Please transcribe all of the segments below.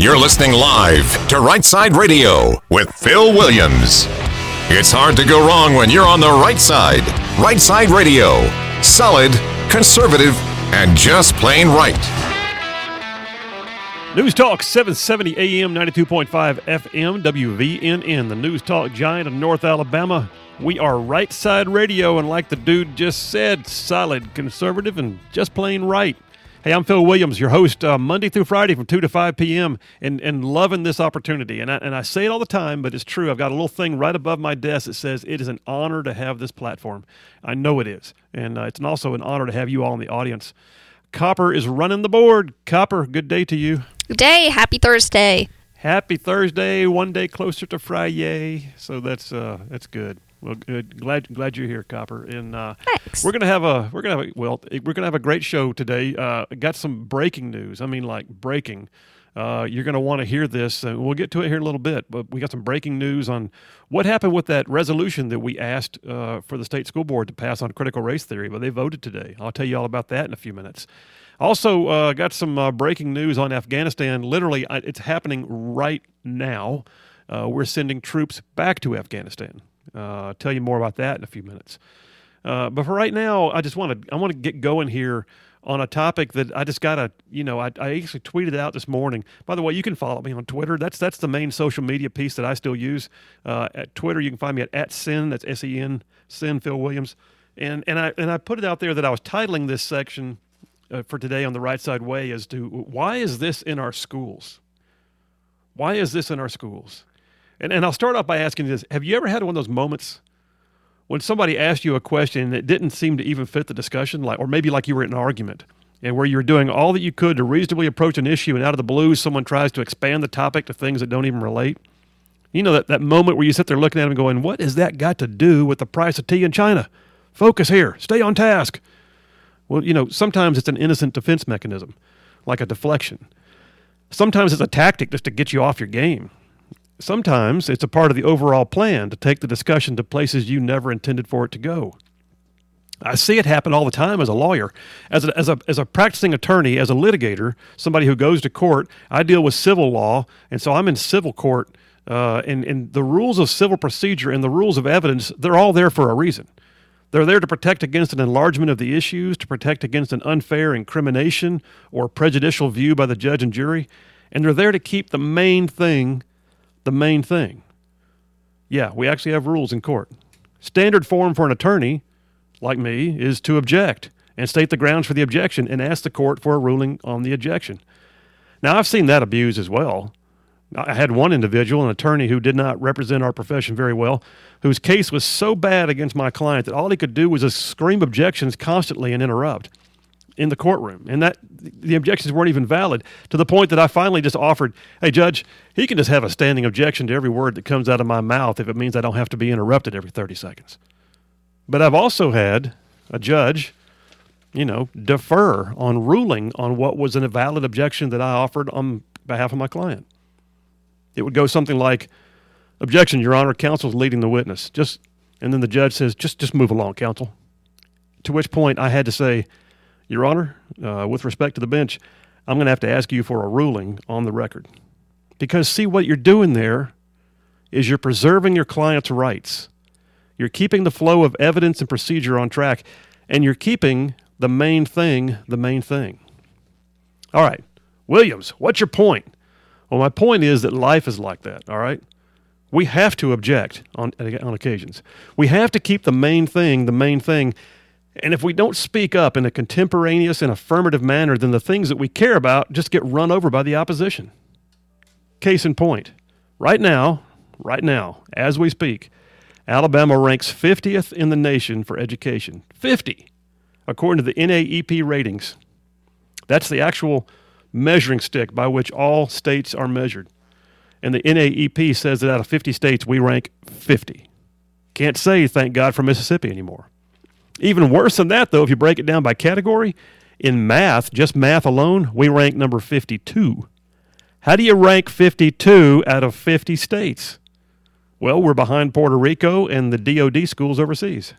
You're listening live to Right Side Radio with Phil Williams. It's hard to go wrong when you're on the right side. Right Side Radio. Solid, conservative, and just plain right. News Talk 770 AM 92.5 FM WVNN, the News Talk giant of North Alabama. We are right side radio, and like the dude just said, solid, conservative, and just plain right. Hey, I'm Phil Williams, your host, uh, Monday through Friday from 2 to 5 p.m., and, and loving this opportunity. And I, and I say it all the time, but it's true. I've got a little thing right above my desk that says it is an honor to have this platform. I know it is. And uh, it's also an honor to have you all in the audience. Copper is running the board. Copper, good day to you. Good day. Happy Thursday. Happy Thursday, one day closer to Friday. So that's uh, that's good. Well, good. Glad glad you're here, Copper. And uh, Thanks. we're gonna have a we're gonna have a, well we're gonna have a great show today. Uh, got some breaking news. I mean, like breaking. Uh, you're going to want to hear this, we'll get to it here in a little bit. But we got some breaking news on what happened with that resolution that we asked uh, for the state school board to pass on critical race theory. But they voted today. I'll tell you all about that in a few minutes. Also, uh, got some uh, breaking news on Afghanistan. Literally, it's happening right now. Uh, we're sending troops back to Afghanistan. Uh, tell you more about that in a few minutes. Uh, but for right now, I just want to I want to get going here on a topic that I just gotta you know I, I actually tweeted out this morning. By the way, you can follow me on Twitter. That's that's the main social media piece that I still use. Uh, at Twitter, you can find me at at Sen. That's S E N Sen Phil Williams. And and I and I put it out there that I was titling this section uh, for today on the right side way as to why is this in our schools? Why is this in our schools? And, and I'll start off by asking this Have you ever had one of those moments when somebody asked you a question that didn't seem to even fit the discussion, like, or maybe like you were in an argument, and where you were doing all that you could to reasonably approach an issue, and out of the blue, someone tries to expand the topic to things that don't even relate? You know, that, that moment where you sit there looking at them going, What has that got to do with the price of tea in China? Focus here, stay on task. Well, you know, sometimes it's an innocent defense mechanism, like a deflection. Sometimes it's a tactic just to get you off your game. Sometimes it's a part of the overall plan to take the discussion to places you never intended for it to go. I see it happen all the time as a lawyer. As a, as, a, as a practicing attorney, as a litigator, somebody who goes to court, I deal with civil law, and so I'm in civil court. Uh, and, and the rules of civil procedure and the rules of evidence, they're all there for a reason. They're there to protect against an enlargement of the issues, to protect against an unfair incrimination or prejudicial view by the judge and jury, and they're there to keep the main thing the main thing. Yeah, we actually have rules in court. Standard form for an attorney, like me, is to object and state the grounds for the objection and ask the court for a ruling on the objection. Now, I've seen that abused as well. I had one individual, an attorney who did not represent our profession very well, whose case was so bad against my client that all he could do was scream objections constantly and interrupt in the courtroom. And that the objections weren't even valid to the point that I finally just offered, hey, judge, he can just have a standing objection to every word that comes out of my mouth if it means I don't have to be interrupted every 30 seconds. But I've also had a judge, you know, defer on ruling on what was an invalid objection that I offered on behalf of my client. It would go something like, "Objection, Your Honor, counsel's leading the witness." Just and then the judge says, "Just just move along, counsel." To which point I had to say, "Your Honor, uh, with respect to the bench, I'm going to have to ask you for a ruling on the record." Because see what you're doing there is you're preserving your client's rights. You're keeping the flow of evidence and procedure on track, and you're keeping the main thing the main thing. All right, Williams, what's your point? Well, my point is that life is like that, all right? We have to object on, on occasions. We have to keep the main thing the main thing. And if we don't speak up in a contemporaneous and affirmative manner, then the things that we care about just get run over by the opposition. Case in point, right now, right now, as we speak, Alabama ranks 50th in the nation for education. 50, according to the NAEP ratings. That's the actual measuring stick by which all states are measured. And the NAEP says that out of 50 states, we rank 50. Can't say thank God for Mississippi anymore. Even worse than that, though, if you break it down by category, in math, just math alone, we rank number 52. How do you rank 52 out of 50 states? Well, we're behind Puerto Rico and the DoD schools overseas.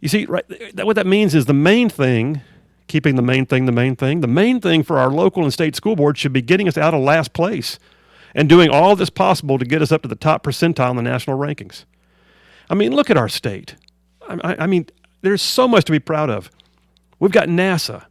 You see, right, that, what that means is the main thing keeping the main thing the main thing. The main thing for our local and state school boards should be getting us out of last place and doing all that's possible to get us up to the top percentile in the national rankings. I mean, look at our state. I, I mean, there's so much to be proud of. We've got NASA.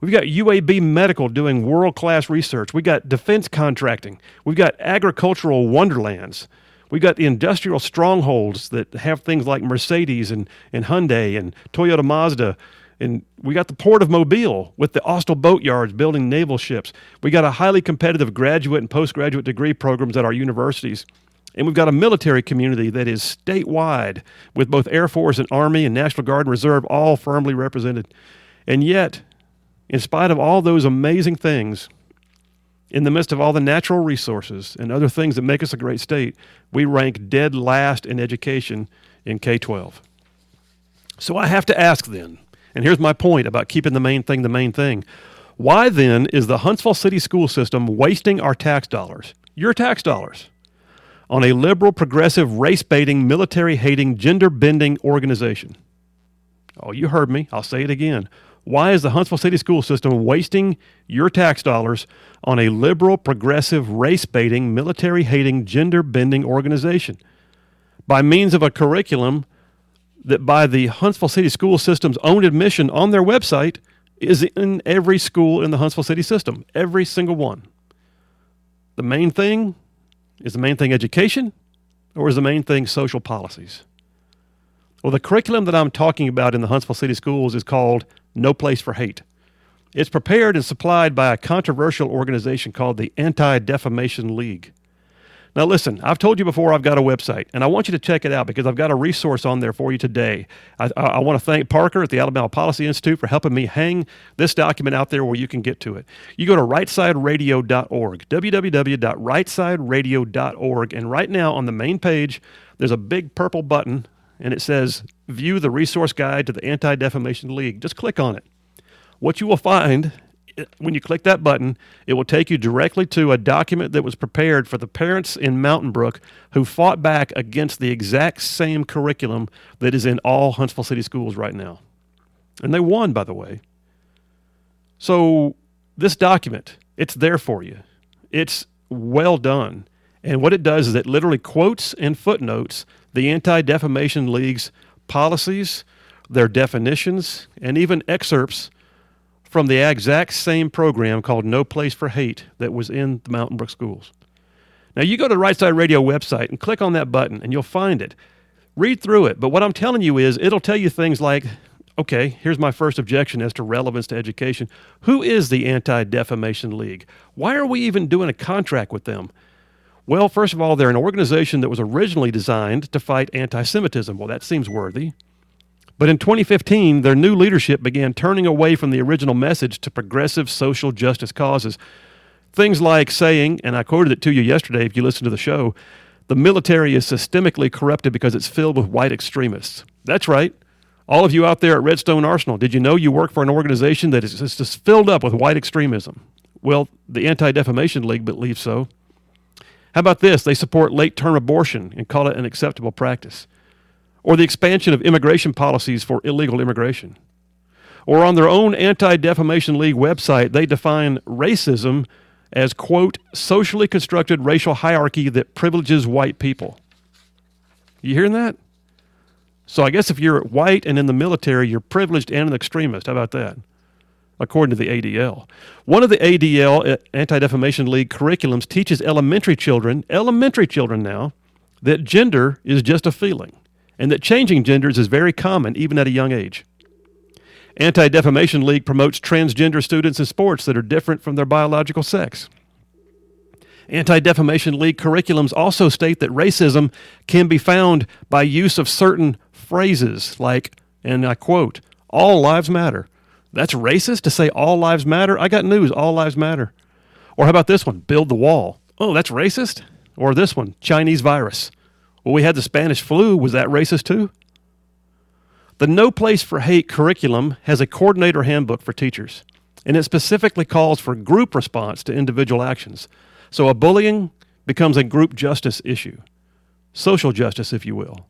We've got UAB Medical doing world class research. We've got defense contracting. We've got agricultural wonderlands. We've got the industrial strongholds that have things like Mercedes and, and Hyundai and Toyota Mazda. And we got the port of Mobile with the Austal boatyards building naval ships. We got a highly competitive graduate and postgraduate degree programs at our universities. And we've got a military community that is statewide with both Air Force and Army and National Guard and Reserve all firmly represented. And yet, in spite of all those amazing things, in the midst of all the natural resources and other things that make us a great state, we rank dead last in education in K 12. So I have to ask then, and here's my point about keeping the main thing the main thing. Why then is the Huntsville City school system wasting our tax dollars, your tax dollars, on a liberal, progressive, race baiting, military hating, gender bending organization. Oh, you heard me. I'll say it again. Why is the Huntsville City school system wasting your tax dollars on a liberal, progressive, race baiting, military hating, gender bending organization? By means of a curriculum that, by the Huntsville City school system's own admission on their website, is in every school in the Huntsville City system, every single one. The main thing is the main thing education or is the main thing social policies? Well, the curriculum that I'm talking about in the Huntsville City Schools is called No Place for Hate. It's prepared and supplied by a controversial organization called the Anti Defamation League. Now, listen, I've told you before I've got a website, and I want you to check it out because I've got a resource on there for you today. I, I, I want to thank Parker at the Alabama Policy Institute for helping me hang this document out there where you can get to it. You go to rightsideradio.org, www.rightsideradio.org, and right now on the main page, there's a big purple button, and it says View the Resource Guide to the Anti Defamation League. Just click on it. What you will find when you click that button, it will take you directly to a document that was prepared for the parents in Mountain Brook who fought back against the exact same curriculum that is in all Huntsville City schools right now. And they won, by the way. So, this document, it's there for you. It's well done. And what it does is it literally quotes and footnotes the Anti Defamation League's policies, their definitions, and even excerpts from the exact same program called No Place for Hate that was in the Mountain Brook schools. Now, you go to the Right Side Radio website and click on that button, and you'll find it. Read through it. But what I'm telling you is, it'll tell you things like okay, here's my first objection as to relevance to education. Who is the Anti Defamation League? Why are we even doing a contract with them? Well, first of all, they're an organization that was originally designed to fight anti Semitism. Well, that seems worthy. But in 2015, their new leadership began turning away from the original message to progressive social justice causes. Things like saying, and I quoted it to you yesterday if you listened to the show, the military is systemically corrupted because it's filled with white extremists. That's right. All of you out there at Redstone Arsenal, did you know you work for an organization that is just filled up with white extremism? Well, the Anti Defamation League believes so. How about this? They support late term abortion and call it an acceptable practice or the expansion of immigration policies for illegal immigration. Or on their own Anti Defamation League website, they define racism as, quote, socially constructed racial hierarchy that privileges white people. You hearing that? So I guess if you're white and in the military, you're privileged and an extremist. How about that? According to the ADL. One of the ADL, uh, Anti Defamation League curriculums, teaches elementary children, elementary children now, that gender is just a feeling and that changing genders is very common even at a young age. Anti Defamation League promotes transgender students in sports that are different from their biological sex. Anti Defamation League curriculums also state that racism can be found by use of certain phrases like, and I quote, all lives matter. That's racist to say all lives matter? I got news, all lives matter. Or how about this one, build the wall? Oh, that's racist? Or this one, Chinese virus. Well, we had the Spanish flu. Was that racist too? The No Place for Hate curriculum has a coordinator handbook for teachers, and it specifically calls for group response to individual actions. So a bullying becomes a group justice issue, social justice, if you will.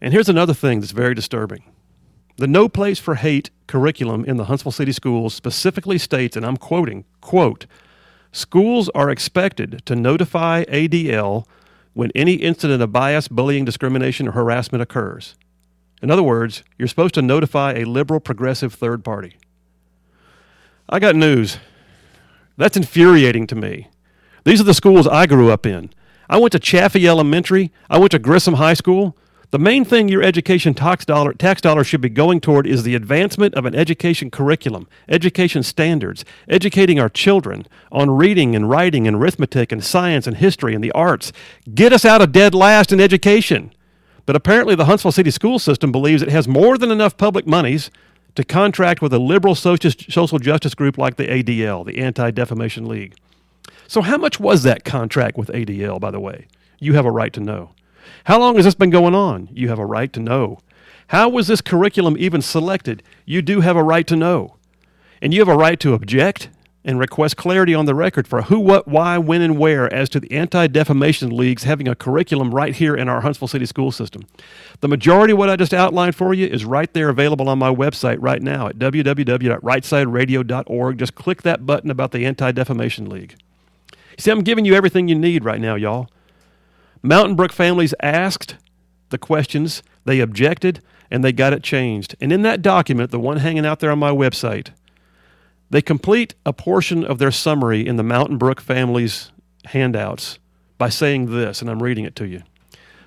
And here's another thing that's very disturbing The No Place for Hate curriculum in the Huntsville City Schools specifically states, and I'm quoting, quote, schools are expected to notify ADL when any incident of bias, bullying, discrimination, or harassment occurs. In other words, you're supposed to notify a liberal progressive third party. I got news. That's infuriating to me. These are the schools I grew up in. I went to Chaffee Elementary, I went to Grissom High School. The main thing your education tax dollar, tax dollar should be going toward is the advancement of an education curriculum, education standards, educating our children on reading and writing and arithmetic and science and history and the arts. Get us out of dead last in education. But apparently, the Huntsville City school system believes it has more than enough public monies to contract with a liberal social justice group like the ADL, the Anti Defamation League. So, how much was that contract with ADL, by the way? You have a right to know. How long has this been going on? You have a right to know. How was this curriculum even selected? You do have a right to know. And you have a right to object and request clarity on the record for who, what, why, when, and where as to the Anti Defamation Leagues having a curriculum right here in our Huntsville City school system. The majority of what I just outlined for you is right there available on my website right now at www.rightsideradio.org. Just click that button about the Anti Defamation League. See, I'm giving you everything you need right now, y'all. Mountain Brook families asked the questions, they objected, and they got it changed. And in that document, the one hanging out there on my website, they complete a portion of their summary in the Mountain Brook families handouts by saying this, and I'm reading it to you.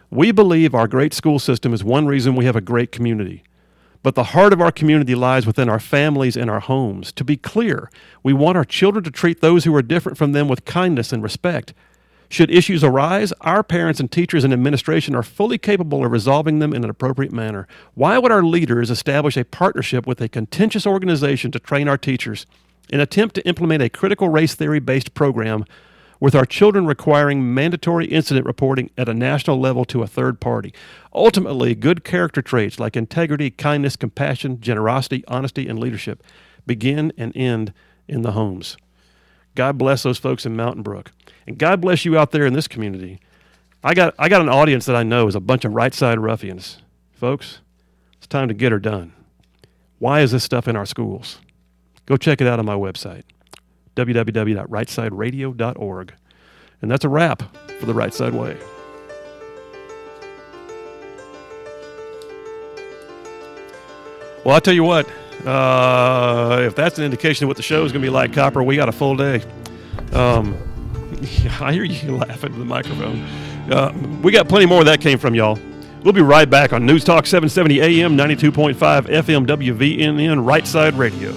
We believe our great school system is one reason we have a great community. But the heart of our community lies within our families and our homes. To be clear, we want our children to treat those who are different from them with kindness and respect. Should issues arise, our parents and teachers and administration are fully capable of resolving them in an appropriate manner. Why would our leaders establish a partnership with a contentious organization to train our teachers, an attempt to implement a critical race theory based program with our children requiring mandatory incident reporting at a national level to a third party. Ultimately, good character traits like integrity, kindness, compassion, generosity, honesty, and leadership begin and end in the homes. God bless those folks in Mountain Brook. And God bless you out there in this community. I got, I got an audience that I know is a bunch of right side ruffians. Folks, it's time to get her done. Why is this stuff in our schools? Go check it out on my website, www.rightsideradio.org. And that's a wrap for the Right Side Way. Well, I'll tell you what, uh, if that's an indication of what the show is going to be like, Copper, we got a full day. Um, I hear you laughing at the microphone. Uh, we got plenty more that came from, y'all. We'll be right back on News Talk 770 AM, 92.5 FM, WVNN, Right Side Radio.